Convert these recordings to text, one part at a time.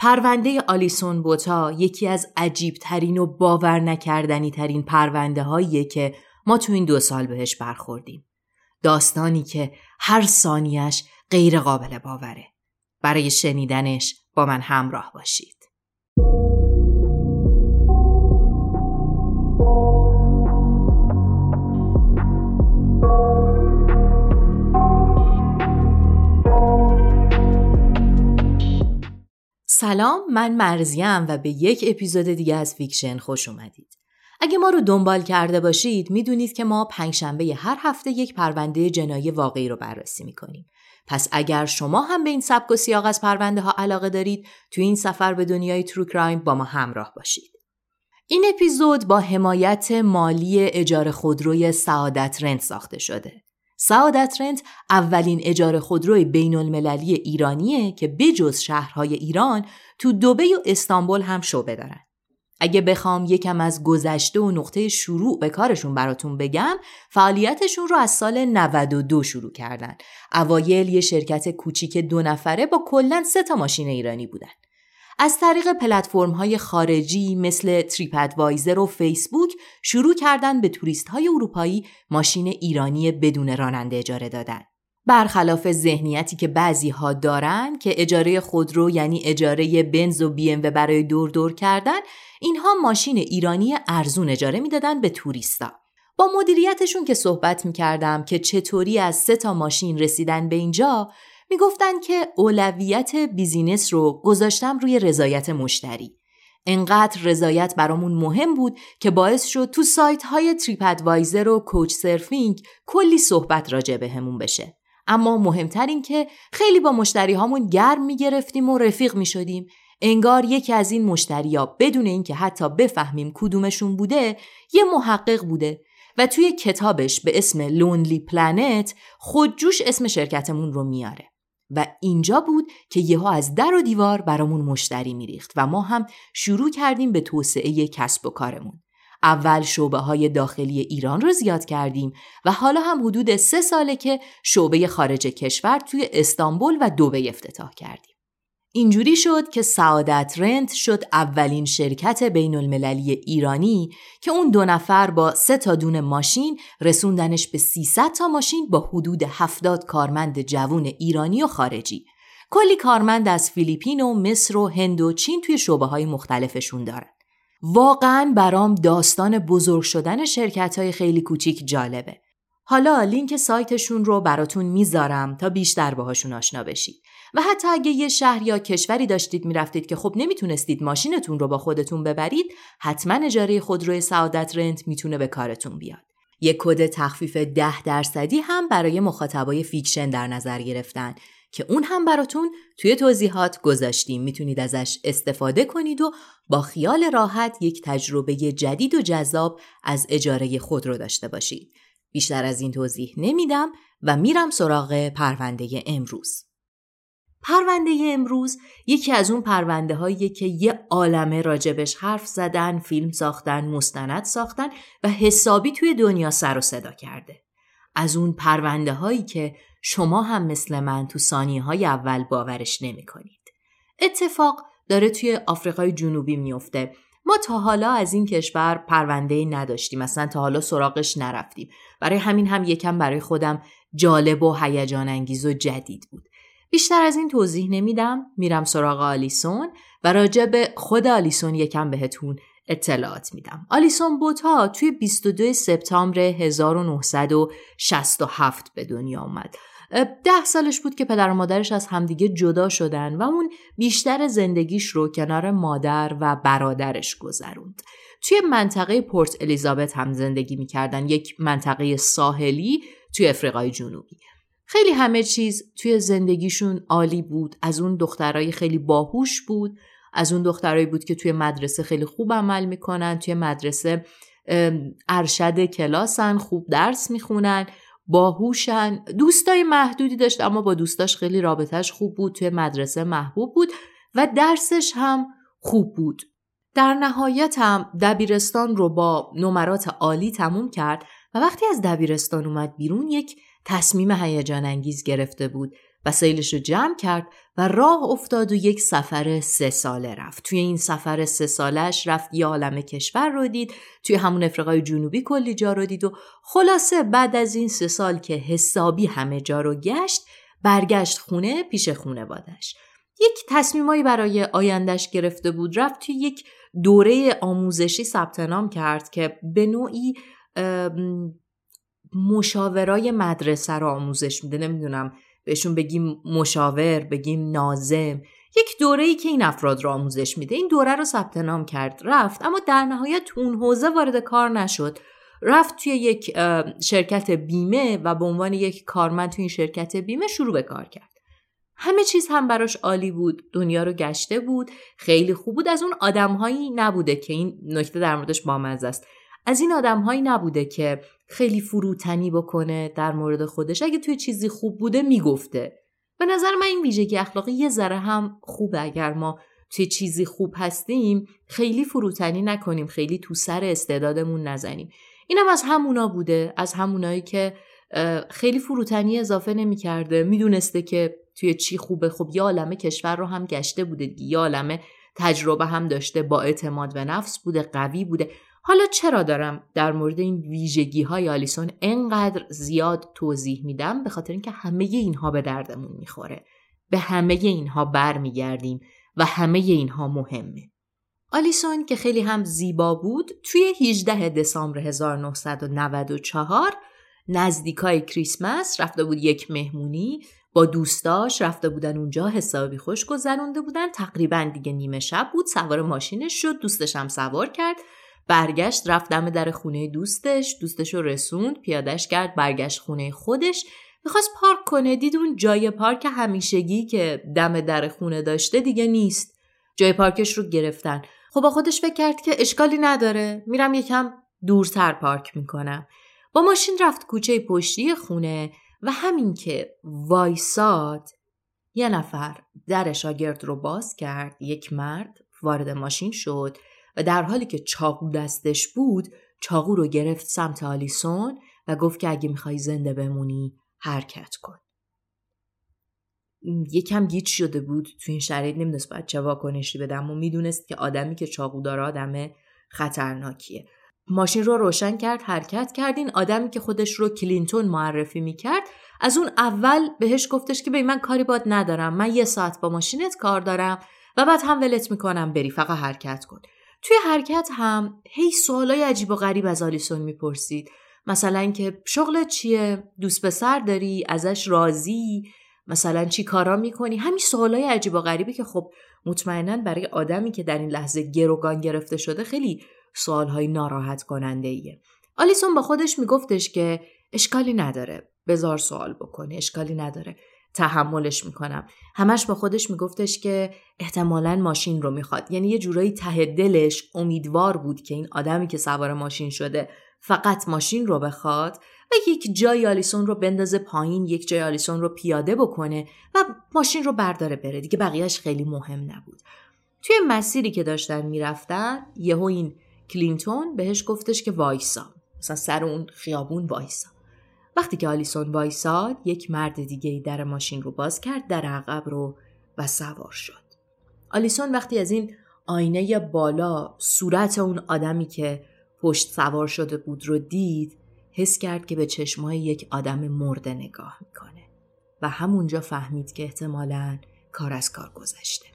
پرونده آلیسون بوتا یکی از عجیب ترین و باور نکردنی ترین پرونده هاییه که ما تو این دو سال بهش برخوردیم. داستانی که هر ثانیش غیر قابل باوره. برای شنیدنش با من همراه باشید. سلام من مرضیم و به یک اپیزود دیگه از فیکشن خوش اومدید. اگه ما رو دنبال کرده باشید می‌دونید که ما پنجشنبه هر هفته یک پرونده جنایی واقعی رو بررسی می‌کنیم. پس اگر شما هم به این سبک و سیاق از پرونده ها علاقه دارید تو این سفر به دنیای true crime با ما همراه باشید. این اپیزود با حمایت مالی اجاره خودروی سعادت رنت ساخته شده. سعادت رنت اولین اجاره خودروی بین المللی ایرانیه که بجز شهرهای ایران تو دوبه و استانبول هم شعبه دارن. اگه بخوام یکم از گذشته و نقطه شروع به کارشون براتون بگم فعالیتشون رو از سال 92 شروع کردن. اوایل یه شرکت کوچیک دو نفره با کلا سه تا ماشین ایرانی بودن. از طریق پلتفرم های خارجی مثل تریپ ادوایزر و فیسبوک شروع کردن به توریست های اروپایی ماشین ایرانی بدون راننده اجاره دادن. برخلاف ذهنیتی که بعضی ها دارن که اجاره خودرو یعنی اجاره بنز و بی ام برای دور دور کردن اینها ماشین ایرانی ارزون اجاره می‌دادن به توریستا با مدیریتشون که صحبت می‌کردم که چطوری از سه تا ماشین رسیدن به اینجا می‌گفتن که اولویت business رو گذاشتم روی رضایت مشتری. انقدر رضایت برامون مهم بود که باعث شد تو سایت های TripAdvisor و Couchsurfing کلی صحبت راجع بهمون بشه. اما مهمتر این که خیلی با مشتری هامون گرم می گرفتیم و رفیق می شدیم. انگار یکی از این ها بدون اینکه حتی بفهمیم کدومشون بوده یه محقق بوده و توی کتابش به اسم لونلی پلنت خودجوش اسم شرکتمون رو میاره. و اینجا بود که یهو از در و دیوار برامون مشتری میریخت و ما هم شروع کردیم به توسعه کسب و کارمون. اول شعبه های داخلی ایران رو زیاد کردیم و حالا هم حدود سه ساله که شعبه خارج کشور توی استانبول و دوبه افتتاح کردیم. اینجوری شد که سعادت رنت شد اولین شرکت بین المللی ایرانی که اون دو نفر با سه تا دون ماشین رسوندنش به 300 تا ماشین با حدود 70 کارمند جوون ایرانی و خارجی. کلی کارمند از فیلیپین و مصر و هند و چین توی شعبه های مختلفشون دارن. واقعا برام داستان بزرگ شدن شرکت های خیلی کوچیک جالبه. حالا لینک سایتشون رو براتون می‌ذارم تا بیشتر باهاشون آشنا بشید. و حتی اگه یه شهر یا کشوری داشتید می‌رفتید که خب نمی‌تونستید ماشینتون رو با خودتون ببرید حتما اجاره خودروی سعادت رنت می‌تونه به کارتون بیاد. یک کد تخفیف ده درصدی هم برای مخاطبای فیکشن در نظر گرفتن که اون هم براتون توی توضیحات گذاشتیم. می‌تونید ازش استفاده کنید و با خیال راحت یک تجربه جدید و جذاب از اجاره خودرو داشته باشید. بیشتر از این توضیح نمیدم و میرم سراغ پرونده امروز. پرونده امروز یکی از اون پرونده هایی که یه عالمه راجبش حرف زدن، فیلم ساختن، مستند ساختن و حسابی توی دنیا سر و صدا کرده. از اون پرونده هایی که شما هم مثل من تو ثانیه های اول باورش نمی کنید. اتفاق داره توی آفریقای جنوبی میفته. ما تا حالا از این کشور پرونده نداشتیم مثلا تا حالا سراغش نرفتیم برای همین هم یکم برای خودم جالب و هیجان انگیز و جدید بود بیشتر از این توضیح نمیدم میرم سراغ آلیسون و راجع به خود آلیسون یکم بهتون اطلاعات میدم. آلیسون بوتا توی 22 سپتامبر 1967 به دنیا اومد. ده سالش بود که پدر و مادرش از همدیگه جدا شدن و اون بیشتر زندگیش رو کنار مادر و برادرش گذروند. توی منطقه پورت الیزابت هم زندگی می‌کردن یک منطقه ساحلی توی افریقای جنوبی. خیلی همه چیز توی زندگیشون عالی بود. از اون دخترای خیلی باهوش بود. از اون دخترایی بود که توی مدرسه خیلی خوب عمل می‌کنن. توی مدرسه ارشد کلاسن خوب درس می‌خونن باهوشن. دوستای محدودی داشت اما با دوستاش خیلی رابطهش خوب بود. توی مدرسه محبوب بود و درسش هم خوب بود. در نهایت هم دبیرستان رو با نمرات عالی تموم کرد و وقتی از دبیرستان اومد بیرون یک تصمیم هیجان انگیز گرفته بود وسایلش رو جمع کرد و راه افتاد و یک سفر سه ساله رفت. توی این سفر سه سالش رفت یه عالم کشور رو دید توی همون افریقای جنوبی کلی جا رو دید و خلاصه بعد از این سه سال که حسابی همه جا رو گشت برگشت خونه پیش خونه یک تصمیمایی برای آیندش گرفته بود رفت توی یک دوره آموزشی ثبت نام کرد که به نوعی مشاورای مدرسه رو آموزش میده. نمی‌دونم بهشون بگیم مشاور بگیم نازم یک دوره ای که این افراد رو آموزش میده. این دوره رو ثبت نام کرد. رفت. اما در نهایت اون حوزه وارد کار نشد. رفت توی یک شرکت بیمه و به عنوان یک کارمند توی این شرکت بیمه شروع به کار کرد. همه چیز هم براش عالی بود. دنیا رو گشته بود. خیلی خوب بود. از اون آدمهایی نبوده که این نکته در موردش بامزه است. از این آدمهایی نبوده که خیلی فروتنی بکنه در مورد خودش. اگه توی چیزی خوب بوده می‌گفته. به نظر من این ویژگی اخلاقی یه ذره هم خوبه. اگر ما توی چیزی خوب هستیم خیلی فروتنی نکنیم خیلی تو سر استعدادمون نزنیم. اینم از همونا بوده. از همونایی که خیلی فروتنی اضافه نمی‌کرده. می‌دونسته که توی چی خوبه. خب یه عالمه کشور رو هم گشته بوده یه عالمه تجربه هم داشته. با اعتماد به نفس بوده قوی بوده. حالا چرا دارم در مورد این ویژگی های آلیسون انقدر زیاد توضیح میدم؟ به خاطر اینکه همه اینها به دردمون می‌خوره. به همه اینها برمیگردیم و همه اینها مهمه. آلیسون که خیلی هم زیبا بود توی 18 دسامبر 1994 نزدیکای کریسمس رفته بود یک مهمونی با دوستاش رفته بودن اونجا حسابی خوش گذرونده بودن. تقریبا دیگه نیمه شب بود. سوار ماشینش شد. دوستش هم سوار کرد. برگشت رفت دم در خونه دوستش دوستش رو رسوند پیادش کرد برگشت خونه خودش. می‌خواست پارک کنه دید اون جای پارک همیشگی که دم در خونه داشته دیگه نیست. جای پارکش رو گرفتن. خب با خودش فکر کرد که اشکالی نداره. میرم یکم دورتر پارک می‌کنم. با ماشین رفت کوچه پشتی خونه و همین که وایساد یه نفر در شاگرد رو باز کرد. یک مرد وارد ماشین شد. و در حالی که چاقو دستش بود چاقو رو گرفت سمت آلیسون و گفت که اگه می‌خوای زنده بمونی حرکت کن. یکم گیج شده بود. تو این شرایط نمی‌دونست باید چه واکنشی بدم و می‌دونست که آدمی که چاقو داره آدم خطرناکیه. ماشین رو روشن کرد حرکت کرد. این آدمی که خودش رو کلینتون معرفی می‌کرد از اون اول بهش گفتش که به من کاری باد ندارم. من یه ساعت با ماشینت کار دارم و بعد هم ولت می‌کنم بری فقط حرکت کن. توی حرکت هم هی سوالای عجیب و غریب از آلیسون می‌پرسید. مثلا که شغلت چیه؟ دوست پسر داری؟ ازش راضی؟ مثلا چی کارا می‌کنی؟ همین سوالای عجیب و غریبی که خب مطمئنا برای آدمی که در این لحظه گروگان گرفته شده خیلی سوالهای ناراحت کننده ایه. آلیسون با خودش میگفتش که اشکالی نداره. بزار سوال بکنه. اشکالی نداره. تحملش می‌کنم. همش با خودش میگفتش که احتمالا ماشین رو می‌خواد. یعنی یه جورایی ته دلش امیدوار بود که این آدمی که سوار ماشین شده فقط ماشین رو بخواد و یک جای آلیسون رو بندازه پایین یک جای آلیسون رو پیاده بکنه و ماشین رو برداره بره. دیگه بقیهش خیلی مهم نبود. توی مسیری که داشتن می‌رفتن یهو این کلینتون بهش گفتش که وایسا. مثلا سر اون خیابون وایسا. وقتی که آلیسون وایساد یک مرد دیگه در ماشین رو باز کرد در عقب رو و سوار شد. آلیسون وقتی از این آینه بالا صورت اون آدمی که پشت سوار شده بود رو دید حس کرد که به چشمای یک آدم مرده نگاه می‌کنه و همونجا فهمید که احتمالا کار از کار گذشته.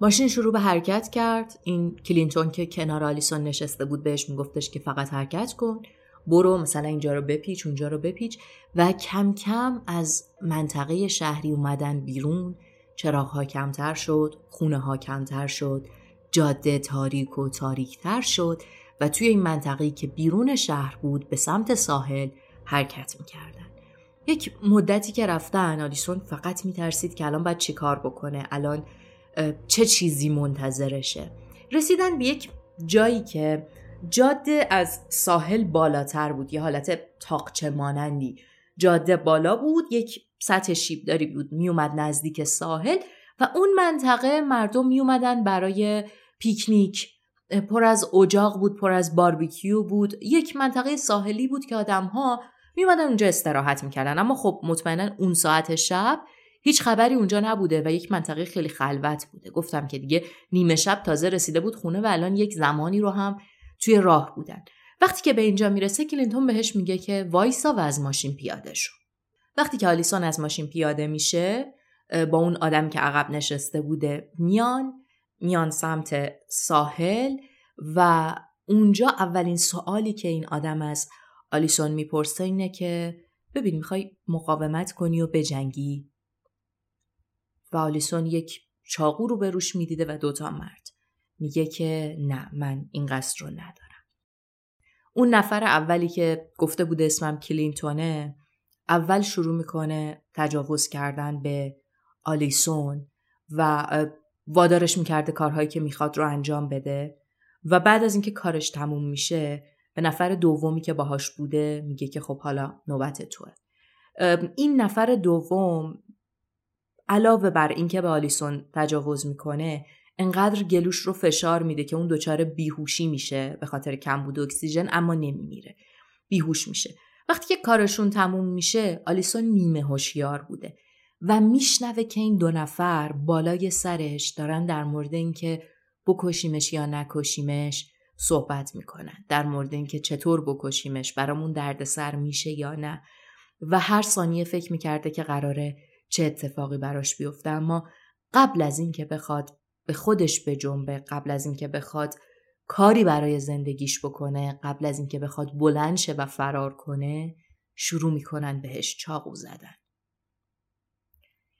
ماشین شروع به حرکت کرد. این کلینتون که کنار آلیسون نشسته بود بهش میگفتش که فقط حرکت کن. برو مثلا اینجا رو بپیچ اونجا رو بپیچ. و کم کم از منطقه شهری اومدن بیرون. چراغ ها کمتر شد خونه ها کمتر شد جاده تاریک و تاریکتر شد و توی این منطقه که بیرون شهر بود به سمت ساحل حرکت می‌کردن. یک مدتی که رفتن آلیسون فقط میترسید که الان باید چی کار بکنه؟ الان چه چیزی منتظرشه؟ رسیدن به یک جایی که جاده از ساحل بالاتر بود یه حالت تاقچه مانندی. جاده بالا بود یک سطح شیبداری بود. میومد نزدیک ساحل و اون منطقه مردم میومدن برای پیکنیک. پر از اجاق بود پر از باربیکیو بود. یک منطقه ساحلی بود که آدم ها میومدن اونجا استراحت می‌کردن. اما خب مطمئنا اون ساعت شب هیچ خبری اونجا نبوده و یک منطقه خیلی خلوت بوده. گفتم که دیگه نیمه شب تازه رسیده بود خونه و الان یک زمانی رو هم توی راه بودن. وقتی که به اینجا می‌رسه کلینتون بهش میگه که وایسا و از ماشین پیاده شو. وقتی که آلیسون از ماشین پیاده میشه با اون آدم که عقب نشسته بوده میان میان سمت ساحل و اونجا اولین سوالی که این آدم از آلیسون می‌پرسه اینه که ببین می‌خوای مقاومت کنی و بجنگی؟ و آلیسون یک چاقو رو به روش می‌دیده و دوتا مرد. میگه که نه من این قصد رو ندارم. اون نفر اولی که گفته بوده اسمم کلینتونه اول شروع می‌کنه تجاوز کردن به آلیسون و وادارش می‌کرده کارهایی که می‌خواد رو انجام بده و بعد از اینکه کارش تموم میشه به نفر دومی که باهاش بوده میگه که خب حالا نوبت توه. این نفر دوم علاوه بر اینکه به آلیسون تجاوز می‌کنه انقدر گلوش رو فشار میده که اون دچار بیهوشی میشه به خاطر کمبود اکسیژن اما نمیمیره. بیهوش میشه. وقتی که کارشون تموم میشه آلیسون نیمه هوشیار بوده و میشنوه که این دو نفر بالای سرش دارن در مورد اینکه بکشیمش یا نکشیمش صحبت می‌کنن. در مورد اینکه چطور بکشیمش برامون دردسر میشه یا نه. و هر ثانیه فکر می‌کرده که قراره چه اتفاقی براش بیفته. اما قبل از اینکه بخواد به خودش بجنبه قبل از اینکه بخواد کاری برای زندگیش بکنه قبل از اینکه بخواد بلند شه و فرار کنه شروع می‌کنن بهش چاقو زدن.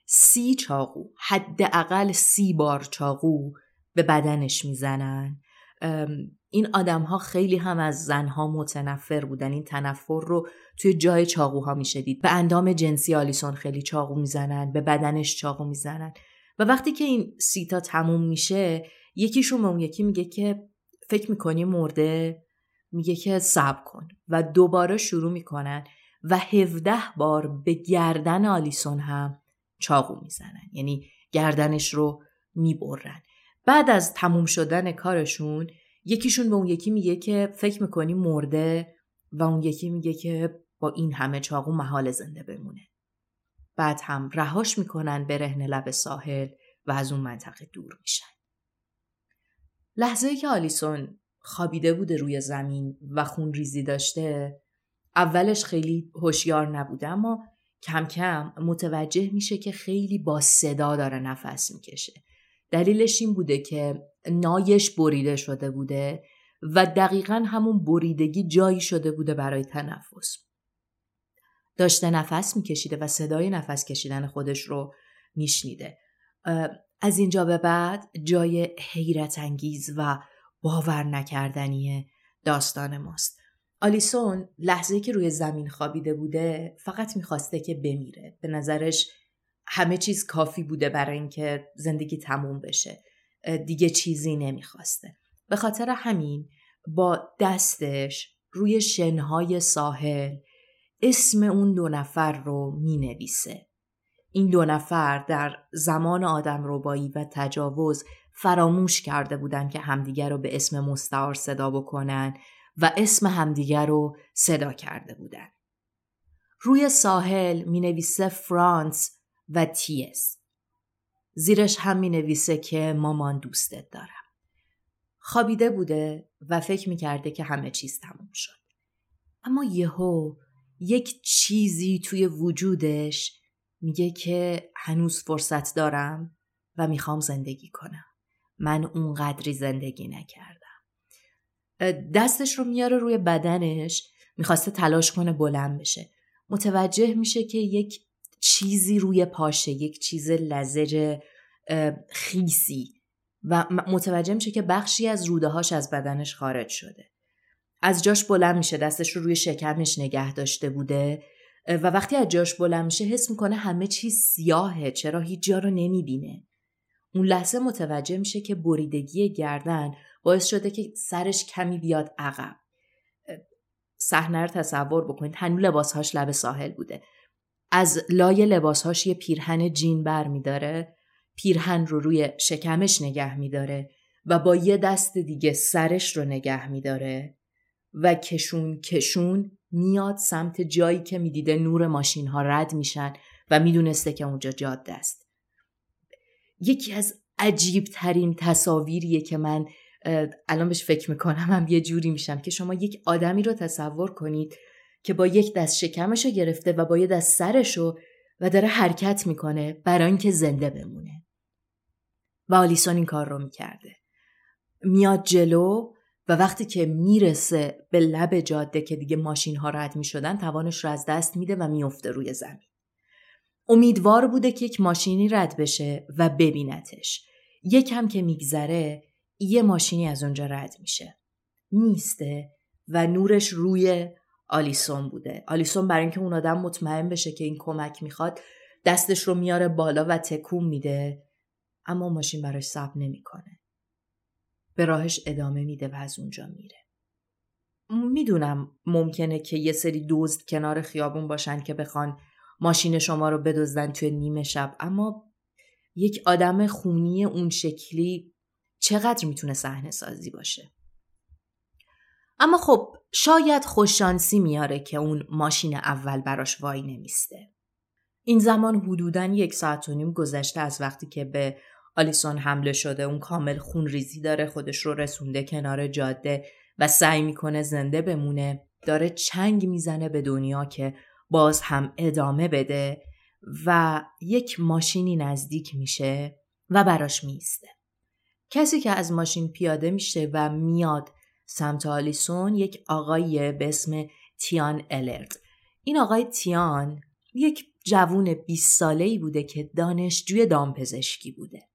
سی چاقو حداقل سی بار چاقو به بدنش می‌زنن. این آدم ها خیلی هم از زنها متنفر بودن. این تنفر رو توی جای چاقوها می‌شدید. به اندام جنسی آلیسون خیلی چاقو می‌زنن به بدنش چاقو می‌زنن. و وقتی که این سیتا تموم میشه یکیشون به اون یکی میگه که فکر می‌کنی مرده؟ میگه که صبر کن. و دوباره شروع می‌کنن و هفده بار به گردن آلیسون هم چاقو می‌زنن. یعنی گردنش رو می‌برن. بعد از تموم شدن کارشون یکیشون به اون یکی میگه که فکر می‌کنی مرده؟ و اون یکی میگه که با این همه چاقو محال زنده بمونه. بعد هم رهاش می‌کنن رهن لب ساحل و از اون منطقه دور میشن. لحظه که آلیسون خوابیده بوده روی زمین و خون ریزی داشته اولش خیلی هوشیار نبوده اما کم کم متوجه میشه که خیلی با صدا داره نفس می‌کشه. دلیلش این بوده که نایش بریده شده بوده و دقیقا همون بریدگی جایی شده بوده برای تنفس. داشته نفس میکشیده و صدای نفس کشیدن خودش رو میشنیده. از اینجا به بعد جای حیرت انگیز و باور نکردنی داستان ماست. آلیسون لحظه که روی زمین خوابیده بوده فقط می‌خواسته که بمیره. به نظرش همه چیز کافی بوده برای اینکه زندگی تموم بشه. دیگه چیزی نمی‌خواسته. به خاطر همین با دستش روی شنهای ساحل اسم اون دو نفر رو می نویسه. این دو نفر در زمان آدم روبایی و تجاوز فراموش کرده بودن که همدیگر رو به اسم مستعار صدا بکنن و اسم همدیگر رو صدا کرده بودن. روی ساحل می نویسه فرانس و تیس. زیرش هم می نویسه که مامان دوستت دارم. خوابیده بوده و فکر می کرده که همه چیز تموم شد. اما یهو یک چیزی توی وجودش میگه که هنوز فرصت دارم و می‌خوام زندگی کنم. من اونقدری زندگی نکردم. دستش رو میاره روی بدنش می‌خواسته تلاش کنه بلند بشه. متوجه میشه که یک چیزی روی پاشه یک چیز لزج خیسی و متوجه میشه که بخشی از روده هاش از بدنش خارج شده از جاش بلند میشه دستش رو روی شکمش نگه داشته بوده. و وقتی از جاش بلند میشه حس می‌کنه همه چیز سیاهه چرا هیچ جا رو نمی‌بینه. اون لحظه متوجه میشه که بریدگی گردن باعث شده که سرش کمی بیاد عقب. صحنه رو تصور بکنید هنو لباسهاش لب ساحل بوده. از لای لباسهاش یه پیرهن جین بر میداره. پیرهن رو روی شکمش نگه میداره و با یه دست دیگه سرش رو نگه میداره. و کشون کشون میاد سمت جایی که می‌دیده نور ماشین ها رد میشن و می‌دونسته که اونجا جاده است. یکی از عجیب ترین تصاویریه که من الان بهش فکر می‌کنم هم یه جوری میشم که شما یک آدمی رو تصور کنید که با یک دست شکمش رو گرفته و با یه دست سرش رو و داره حرکت می‌کنه برای اینکه زنده بمونه. و آلیسون این کار رو می‌کرده. میاد جلو و وقتی که می‌رسه به لب جاده که دیگه ماشین ها رد می‌شدن توانش رو از دست میده و میفته روی زمین. امیدوار بوده که یک ماشینی رد بشه و ببینتش. یکم که میگذره یه ماشینی از اونجا رد میشه. نیسته و نورش روی آلیسون بوده. آلیسون برای اینکه اون آدم مطمئن بشه که این کمک می‌خواد دستش رو میاره بالا و تکون میده. اما ماشین براش صبر نمی‌کنه. به راهش ادامه میده و از اونجا میره. می‌دونم ممکنه که یه سری دزد کنار خیابون باشن که بخوان ماشین شما رو بدزدن توی نیمه شب اما یک آدم خونی اون شکلی چقدر می‌تونه صحنه سازی باشه؟ اما خب شاید خوششانسی میاره که اون ماشین اول براش وای نمیسته. این زمان حدوداً یک ساعت و نیم گذشته از وقتی که به آلیسون حمله شده اون کامل خون ریزی داره خودش رو رسونده کنار جاده و سعی می‌کنه زنده بمونه داره چنگ می‌زنه به دنیا که باز هم ادامه بده و یک ماشینی نزدیک میشه و براش میسته. کسی که از ماشین پیاده میشه و میاد سمت آلیسون یک آقای به اسم تیان الرد. این آقای تیان یک جوون 20 ساله ای بوده که دانشجوی دامپزشکی بوده.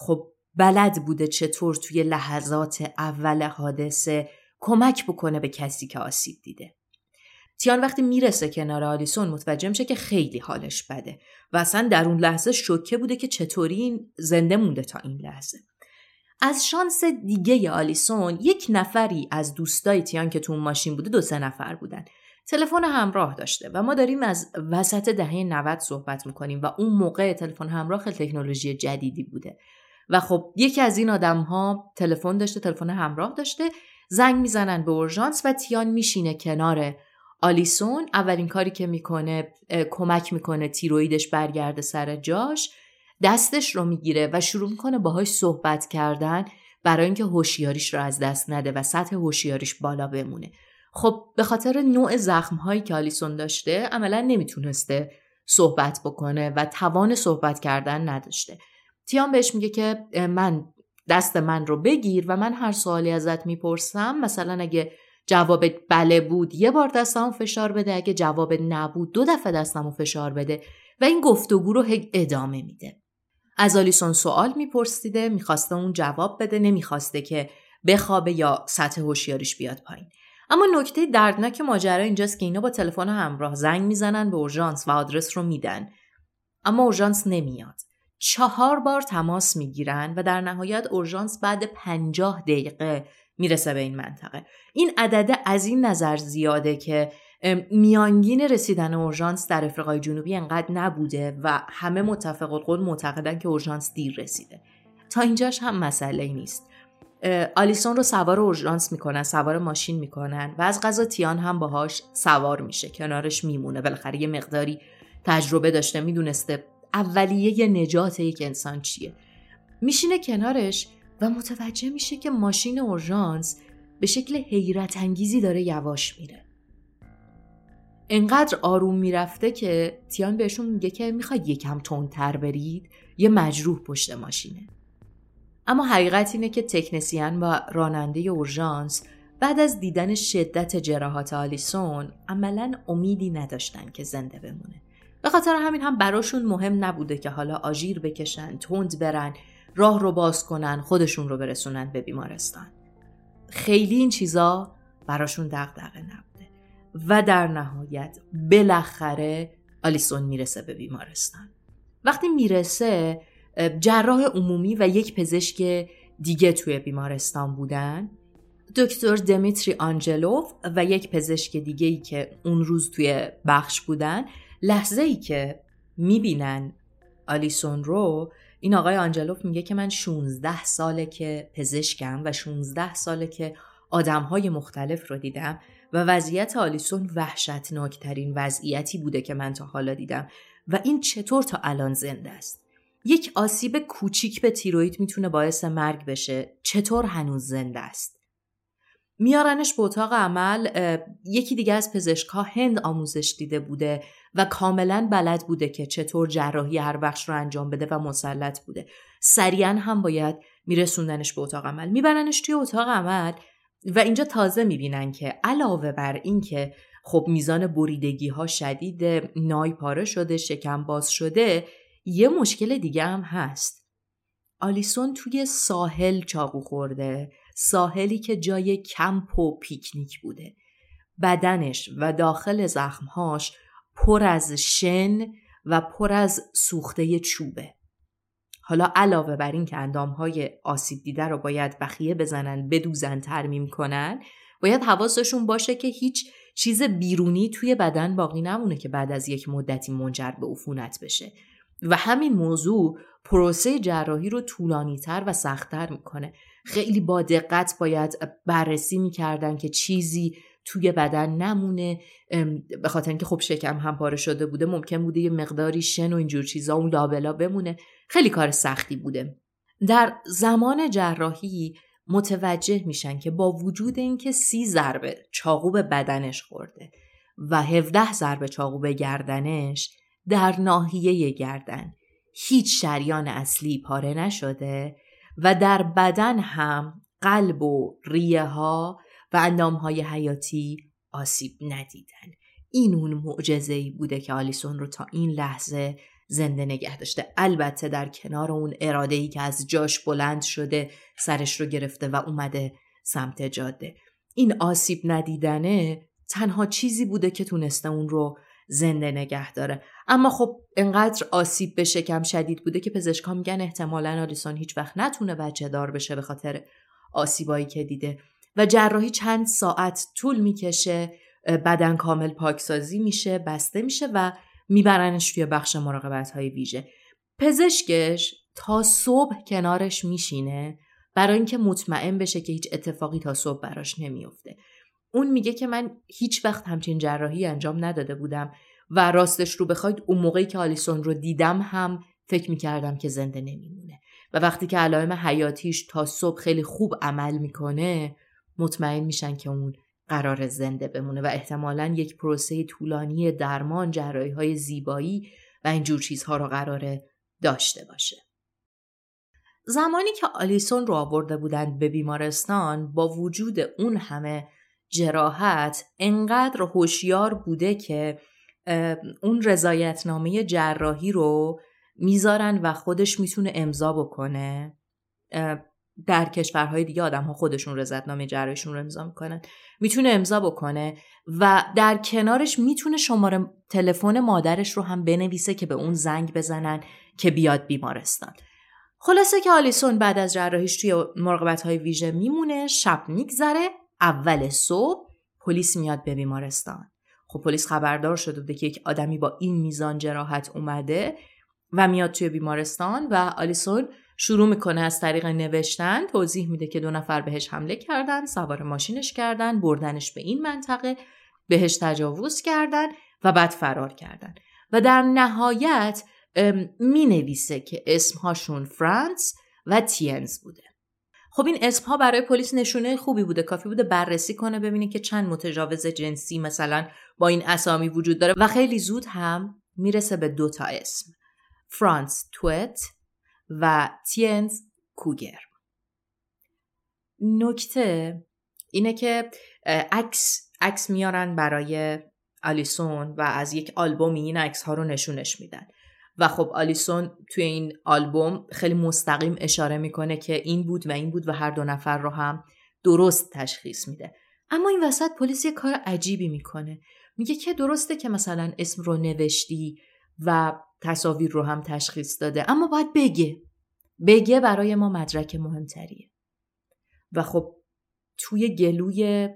خب بلد بوده چطور توی لحظات اول حادثه کمک بکنه به کسی که آسیب دیده. تیان وقتی می‌رسه کنار آلیسون متوجه میشه که خیلی حالش بده و اصلا در اون لحظه شوکه بوده که چطوری این زنده مونده تا این لحظه. از شانس دیگه آلیسون یک نفری از دوستای تیان که تو اون ماشین بوده دو سه نفر بودن. تلفن همراه داشته و ما داریم از وسط دهه 90 صحبت می‌کنیم و اون موقع تلفن همراه خیلی تکنولوژی جدیدی بوده. و خب یکی از این آدم ها تلفن داشته تلفن همراه داشته زنگ می‌زنن به اورژانس و تیان میشینه کنار آلیسون. اولین کاری که می‌کنه کمک می‌کنه تیرویدش برگرده سر جاش دستش رو می‌گیره و شروع می‌کنه باهاش صحبت کردن برای اینکه هوشیاریش رو از دست نده و سطح هوشیاریش بالا بمونه. خب به خاطر نوع زخم هایی که آلیسون داشته عملا نمی‌تونسته صحبت بکنه و توان صحبت کردن نداشته. تیان بهش میگه که من دست من رو بگیر و من هر سوالی ازت می‌پرسم مثلا اگه جواب بله بود یه بار دستمو فشار بده اگه جواب نبود دو دفعه دستمو فشار بده و این گفتگو رو ادامه میده. از آلیسون سوال میپرسیده می‌خواسته اون جواب بده نمی‌خواسته که بخوابه یا سطح هوشیاریش بیاد پایین. اما نکته دردناک ماجرا اینجاست که اینا با تلفن همراه زنگ می‌زنن به اورژانس و آدرس رو میدن. اما اورژانس نمیاد. چهار بار تماس می‌گیرن و در نهایت اورژانس بعد پنجاه دقیقه می‌رسه به این منطقه. این عدده از این نظر زیاده که میانگین رسیدن اورژانس در افریقای جنوبی انقدر نبوده و همه متفق القول معتقدن که اورژانس دیر رسیده. تا اینجاش هم مسئله نیست. آلیسون رو سوار اورژانس می‌کنن سوار ماشین می‌کنن و از غذا تیان هم باهاش سوار میشه. کنارش میمونه. بالاخره یه مقداری تجربه داشته می‌دونسته اولیه نجات یک انسان چیه میشینه کنارش و متوجه میشه که ماشین اورژانس به شکل حیرت انگیزی داره یواش میره. انقدر آروم می‌رفته که تیان بهشون میگه که می‌خواید یکم تندتر برید یه مجروح پشت ماشینه. اما حقیقت اینه که تکنسیان و راننده اورژانس بعد از دیدن شدت جراحات آلیسون عملا امیدی نداشتن که زنده بمونه. به خاطر همین هم براشون مهم نبوده که حالا آژیر بکشن، تند برن راه رو باز کنن خودشون رو برسونن به بیمارستان. خیلی این چیزا براشون دغدغه نبوده. و در نهایت بالاخره آلیسون می‌رسه به بیمارستان. وقتی می‌رسه جراح عمومی و یک پزشک دیگه توی بیمارستان بودن دکتر دمیتری آنجلوف و یک پزشک دیگه ای که اون روز توی بخش بودن لحظه ای که می‌بینن آلیسون رو این آقای آنجلوف میگه که من 16 ساله که پزشکم و 16 ساله که های مختلف رو دیدم و وضعیت آلیسون وحشتناکترین وضعیتی بوده که من تا حالا دیدم و این چطور تا الان زنده است؟ یک آسیب کوچیک به تیروید می‌تونه باعث مرگ بشه. چطور هنوز زنده است؟ میارنش به اتاق عمل یکی دیگه از پزشکها هند آموزش دیده بوده و کاملا بلد بوده که چطور جراحی هر بخش رو انجام بده و مسلط بوده. سریعا هم باید میرسوندنش به اتاق عمل. میبرنش توی اتاق عمل و اینجا تازه می‌بینن که علاوه بر اینکه خب میزان بریدگی ها شدید نای پاره شده شکم باز شده یه مشکل دیگه هم هست. آلیسون توی ساحل چاقو خورده. ساحلی که جای کمپ و پیکنیک بوده. بدنش و داخل زخمهاش پر از شن و پر از سوخته چوبه. حالا علاوه بر این که اندامهای آسیب دیده رو باید بخیه بزنن بدوزن ترمیم کنن باید حواسشون باشه که هیچ چیز بیرونی توی بدن باقی نمونه که بعد از یک مدتی منجر به عفونت بشه. و همین موضوع پروسه جراحی رو طولانیتر و سختتر می‌کنه. خیلی با دقت باید بررسی می‌کردن که چیزی توی بدن نمونه. به خاطر اینکه خب شکم هم پاره شده بوده ممکن بوده یه مقداری شن و اینجور چیزا اون لابلا بمونه. خیلی کار سختی بوده. در زمان جراحی متوجه میشن که با وجود اینکه سی ضربه چاقو به بدنش خورده و 17 ضربه چاقو به گردنش در ناحیه گردن هیچ شریان اصلی پاره نشده. و در بدن هم قلب و ریه ها و اندام های حیاتی آسیب ندیدن. این اون معجزه بوده که آلیسون رو تا این لحظه زنده نگه داشته. البته در کنار اون اراده ای که از جاش بلند شده سرش رو گرفته و اومده سمت جاده. این آسیب ندیدنه تنها چیزی بوده که تونسته اون رو زنده نگه داره. اما خب انقدر آسیب به شکم شدید بوده که پزشکان میگن احتمالا آلیسون هیچ وقت نتونه بچه دار بشه به خاطر آسیبایی که دیده. و جراحی چند ساعت طول می‌کشه بدن کامل پاکسازی میشه بسته میشه و میبرنش توی بخش مراقبت های ویژه. پزشکش تا صبح کنارش میشینه برای اینکه مطمئن بشه که هیچ اتفاقی تا صبح براش نمیافته. اون میگه که من هیچ وقت همچین جراحی انجام نداده بودم و راستش رو بخواید اون موقعی که آلیسون رو دیدم هم فکر می‌کردم که زنده نمیمونه و وقتی که علائم حیاتیش تا صبح خیلی خوب عمل می‌کنه مطمئن میشن که اون قرار زنده بمونه و احتمالا یک پروسه طولانی درمان جرایی های زیبایی و اینجور چیزها رو قراره داشته باشه. زمانی که آلیسون رو آورده بودند به بیمارستان با وجود اون همه جراحت انقدر هوشیار بوده که اون رضایتنامه جراحی رو می‌ذارن و خودش می‌تونه امضا بکنه. در کشورهای دیگه آدم ها خودشون رضایتنامه جراحیشون رو امضا می‌کنن. می‌تونه امضا بکنه و در کنارش می‌تونه شماره تلفن مادرش رو هم بنویسه که به اون زنگ بزنن که بیاد بیمارستان. خلاصه که آلیسون بعد از جراحیش توی مراقبت های ویژه میمونه شب میگذره. اول صبح پلیس میاد به بیمارستان. خب پلیس خبردار شده بوده که یک آدمی با این میزان جراحت اومده و میاد توی بیمارستان و آلیسون شروع می‌کنه از طریق نوشتن توضیح میده که دو نفر بهش حمله کردن سوار ماشینش کردن بردنش به این منطقه بهش تجاوز کردن و بعد فرار کردن. و در نهایت می نویسه که اسمهاشون فرانس و تینز بوده. خب این اسمها برای پلیس نشونه خوبی بوده. کافی بوده بررسی کنه ببینه که چند متجاوز جنسی مثلا با این اسامی وجود داره و خیلی زود هم می‌رسه به دو تا اسم. فرانس تویت و تینز کوگر. نکته اینه که عکس عکس میارن برای آلیسون و از یک آلبومی این عکس ها رو نشونش میدن. و خب آلیسون توی این آلبوم خیلی مستقیم اشاره می‌کنه که این بود و این بود و هر دو نفر رو هم درست تشخیص میده. اما این وسط پلیس یه کار عجیبی می‌کنه. میگه که درسته که مثلا اسم رو نوشتی و تصاویر رو هم تشخیص داده اما باید بگه. بگه برای ما مدرک مهمتریه. و خب توی گلوی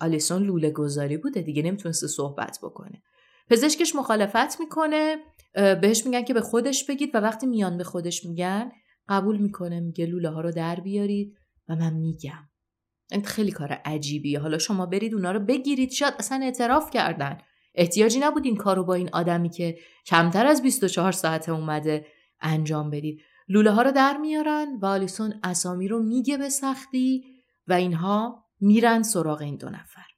آلیسون لوله گذاری بوده دیگه نمی‌تونسته صحبت بکنه. پزشکش مخالفت می‌کنه بهش میگن که به خودش بگید و وقتی میان به خودش میگن قبول می‌کنه میگه لوله ها رو در بیارید و من میگم. این خیلی کار عجیبیه. حالا شما برید اونا رو بگیرید. شاید اصلا اعتراف کردن. احتیاجی نبود این کارو با این آدمی که کمتر از 24 ساعته اومده انجام بدید. لوله ها رو در میارن و آلیسون اسامی رو میگه به سختی و اینها میرن سراغ این دو نفر.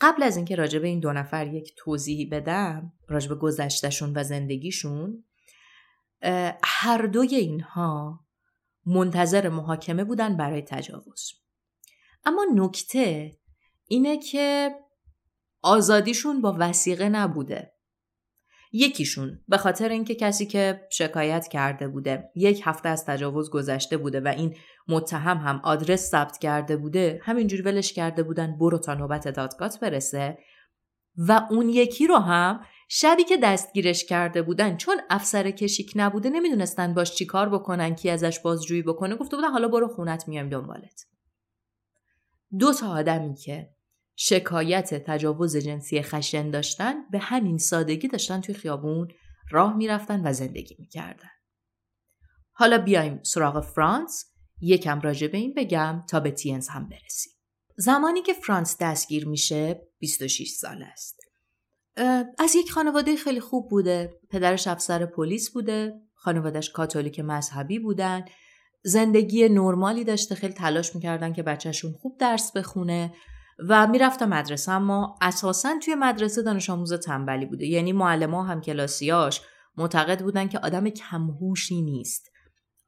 قبل از اینکه راجع به این دو نفر یک توضیحی بدم راجع به گذشتشون و زندگیشون هر دوی اینها منتظر محاکمه بودن برای تجاوز. اما نکته اینه که آزادیشون با وسیقه نبوده. یکیشون به خاطر اینکه کسی که شکایت کرده بوده یک هفته از تجاوز گذشته بوده و این متهم هم آدرس ثبت کرده بوده همینجوری ولش کرده بودن برو تا نوبت دادگاه برسه. و اون یکی رو هم شبی که دستگیرش کرده بودن چون افسر کشیک نبوده نمی‌دونستن باش چی کار بکنن کی ازش بازجویی بکنه گفته بودن حالا برو خونت میایم دنبالت. دو تا آدمی که شکایت تجاوز جنسی خشن داشتن به همین سادگی داشتن توی خیابون راه می‌رفتن و زندگی می‌کردن. حالا بیایم سراغ فرانس یکم راجع به این بگم تا به تینز هم برسیم. زمانی که فرانس دستگیر میشه 26 سال است. از یک خانواده خیلی خوب بوده. پدرش افسر پلیس بوده. خانوادش کاتولیک مذهبی بودن. زندگی نرمالی داشته خیلی تلاش می‌کردن که بچهشون خوب درس بخونه و می‌رفتم مدرسه اما اساسا توی مدرسه دانش آموز تنبلی بوده. یعنی معلم هم کلاسیاش معتقد بودن که آدم کمهوشی نیست.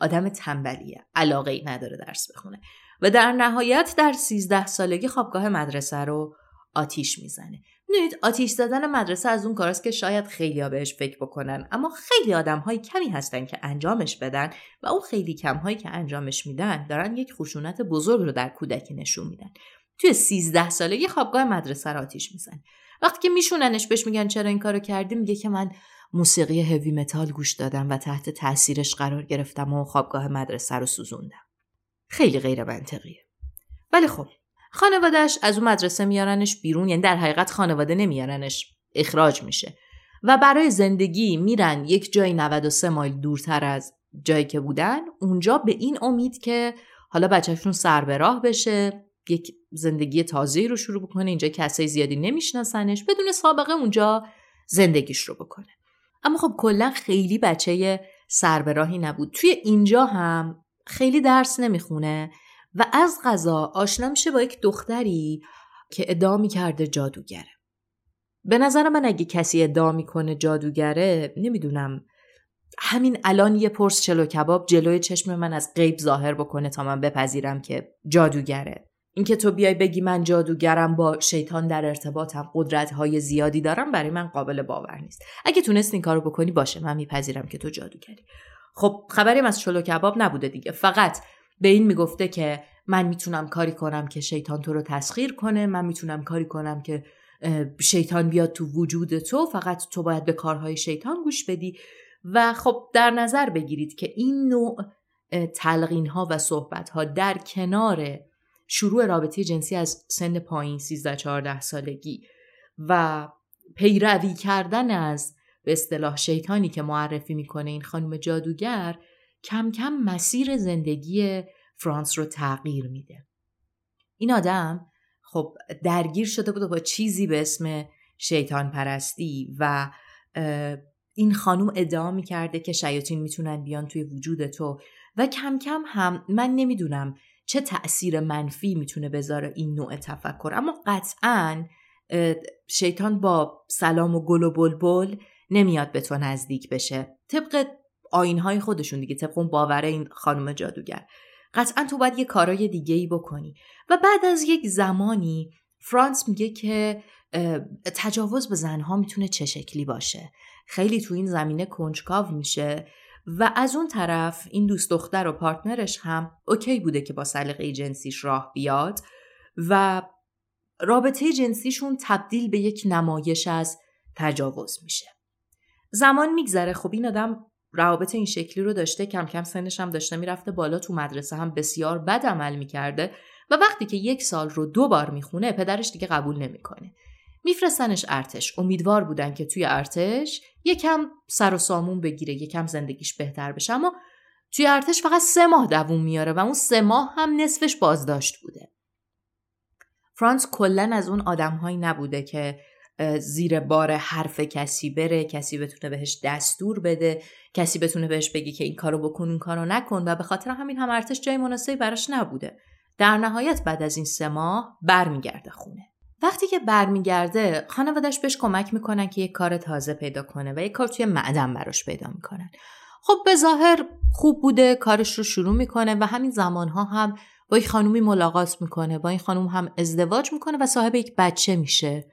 آدم تنبلیه. علاقه ای نداره درس بخونه. و در نهایت در سیزده سالگی خوابگاه مدرسه رو آتیش می‌زنه. می‌دونید آتیش زدن مدرسه از اون کاراست که شاید خیلی ها بهش فکر بکنن. اما خیلی آدم های کمی هستن که انجامش بدن و اون خیلی کم هایی که انجامش میدن دارن یک خشونت بزرگ رو در کودکی نشون میدن. توی 13 سالگی خوابگاه مدرسه رو آتیش می‌زنه. وقتی که میشوننش بهش میگن چرا این کارو کردی میگه که من موسیقی هوی متال گوش دادم و تحت تاثیرش قرار گرفتم و خوابگاه مدرسه رو سوزوندم. خیلی غیر منطقیه. ولی خب خانوادهش از اون مدرسه میارنش بیرون یعنی در حقیقت خانواده نمیارنش اخراج میشه. و برای زندگی میرن یک جای 93 مایل دورتر از جایی که بودن اونجا به این امید که حالا بچهشون سر به راه بشه یک زندگی تازه رو شروع بکنه اینجا کسای زیادی نمیشناسنش بدون سابقه اونجا زندگیش رو بکنه. اما خب کلا خیلی بچه سربراهی نبود. توی اینجا هم خیلی درس نمی‌خونه و از غذا آشنا میشه با یک دختری که ادعا کرده جادوگره. به نظر من اگه کسی ادعا می‌کنه جادوگره نمی‌دونم. همین الان یه پرس چلو کباب جلوی چشم من از غیب ظاهر بکنه تا من بپذیرم که جادوگره. اینکه تو بیای بگی من جادوگرم با شیطان در ارتباطم قدرت های زیادی دارم برای من قابل باور نیست. اگه تونست این کارو بکنی باشه من میپذیرم که تو جادوگری. خب خبریم از شلو کباب نبوده دیگه. فقط به این می‌گفته که من می‌تونم کاری کنم که شیطان تو رو تسخیر کنه من می‌تونم کاری کنم که شیطان بیاد تو وجود تو فقط تو باید به کارهای شیطان گوش بدی. و خب در نظر بگیرید که این نوع تلقین ها و صحبت ها در کنار شروع رابطه جنسی از سن پایین 13 14 سالگی و پیروی کردن از به اصطلاح شیطانی که معرفی می‌کنه این خانم جادوگر کم کم مسیر زندگی فرانس رو تغییر میده. این آدم خب درگیر شده بود با چیزی به اسم شیطان پرستی و این خانم ادعا می‌کرده که شیاطین می‌تونن بیان توی وجود تو و کم کم هم من نمی‌دونم چه تأثیر منفی می‌تونه بذاره این نوع تفکر؟ اما قطعا شیطان با سلام و گل و بلبل نمیاد به تو نزدیک بشه. طبق آینهای خودشون دیگه طبق اون باور این خانم جادوگر. قطعا تو باید یه کارای دیگه ای بکنی. و بعد از یک زمانی فرانس میگه که تجاوز به زنها می‌تونه چه شکلی باشه؟ خیلی تو این زمینه کنجکاو میشه. و از اون طرف این دوست دختر و پارتنرش هم اوکی بوده که با سلیقه جنسیش راه بیاد و رابطه جنسیشون تبدیل به یک نمایش از تجاوز میشه. زمان میگذره. خب این آدم روابط این شکلی رو داشته. کم کم سنش هم داشته می‌رفته بالا تو مدرسه. هم بسیار بد عمل می‌کرده. و وقتی که یک سال رو دو بار می‌خونه پدرش دیگه قبول نمی‌کنه. میفرستنش ارتش. امیدوار بودن که توی ارتش یکم سر و سامون بگیره یکم زندگیش بهتر بشه. اما توی ارتش فقط سه ماه دووم میاره و اون سه ماه هم نصفش بازداشت بوده. فرانس کلا از اون آدمهایی نبوده که زیر بار حرف کسی بره کسی بتونه بهش دستور بده کسی بتونه بهش بگی که این کارو بکن اون کارو نکن و به خاطر همین هم ارتش جای مناسبی براش نبوده. در نهایت بعد از این سه ماه برمیگرده خونه. وقتی که برمیگرده خانوادش بهش کمک می‌کنن که یک کار تازه پیدا کنه و یک کار توی معدن براش پیدا می‌کنن. خب به ظاهر خوب بوده کارش رو شروع می‌کنه و همین زمانها هم با یک خانومی ملاقات می‌کنه با این خانوم هم ازدواج می‌کنه و صاحب یک بچه میشه.